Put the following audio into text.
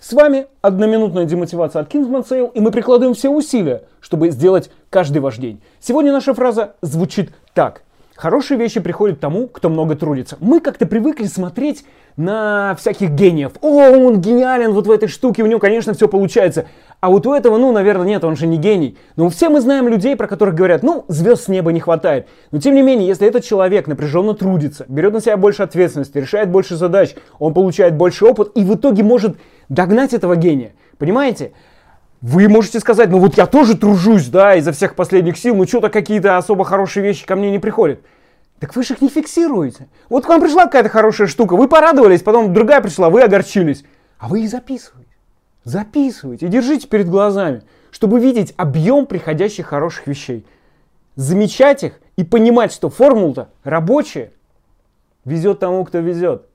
С вами одноминутная демотивация от Kingsman Sale, и мы прикладываем все усилия, чтобы сделать каждый ваш день. Сегодня наша фраза звучит так. Хорошие вещи приходят тому, кто много трудится. Мы как-то привыкли смотреть на всяких гениев. О, он гениален вот в этой штуке, у него, конечно, все получается. А вот у этого, ну, наверное, нет, он же не гений. Но все мы знаем людей, про которых говорят, ну, звезд с неба не хватает. Но тем не менее, если этот человек напряженно трудится, берет на себя больше ответственности, решает больше задач, он получает больше опыт и в итоге может догнать этого гения. Понимаете? Вы можете сказать, ну вот я тоже тружусь, да, изо всех последних сил, ну что-то какие-то особо хорошие вещи ко мне не приходят. Так вы же их не фиксируете. Вот к вам пришла какая-то хорошая штука, вы порадовались, потом другая пришла, вы огорчились. А вы их записываете. Записывайте и держите перед глазами, чтобы видеть объем приходящих хороших вещей. Замечать их и понимать, что формула-то рабочая. Везет тому, кто везет.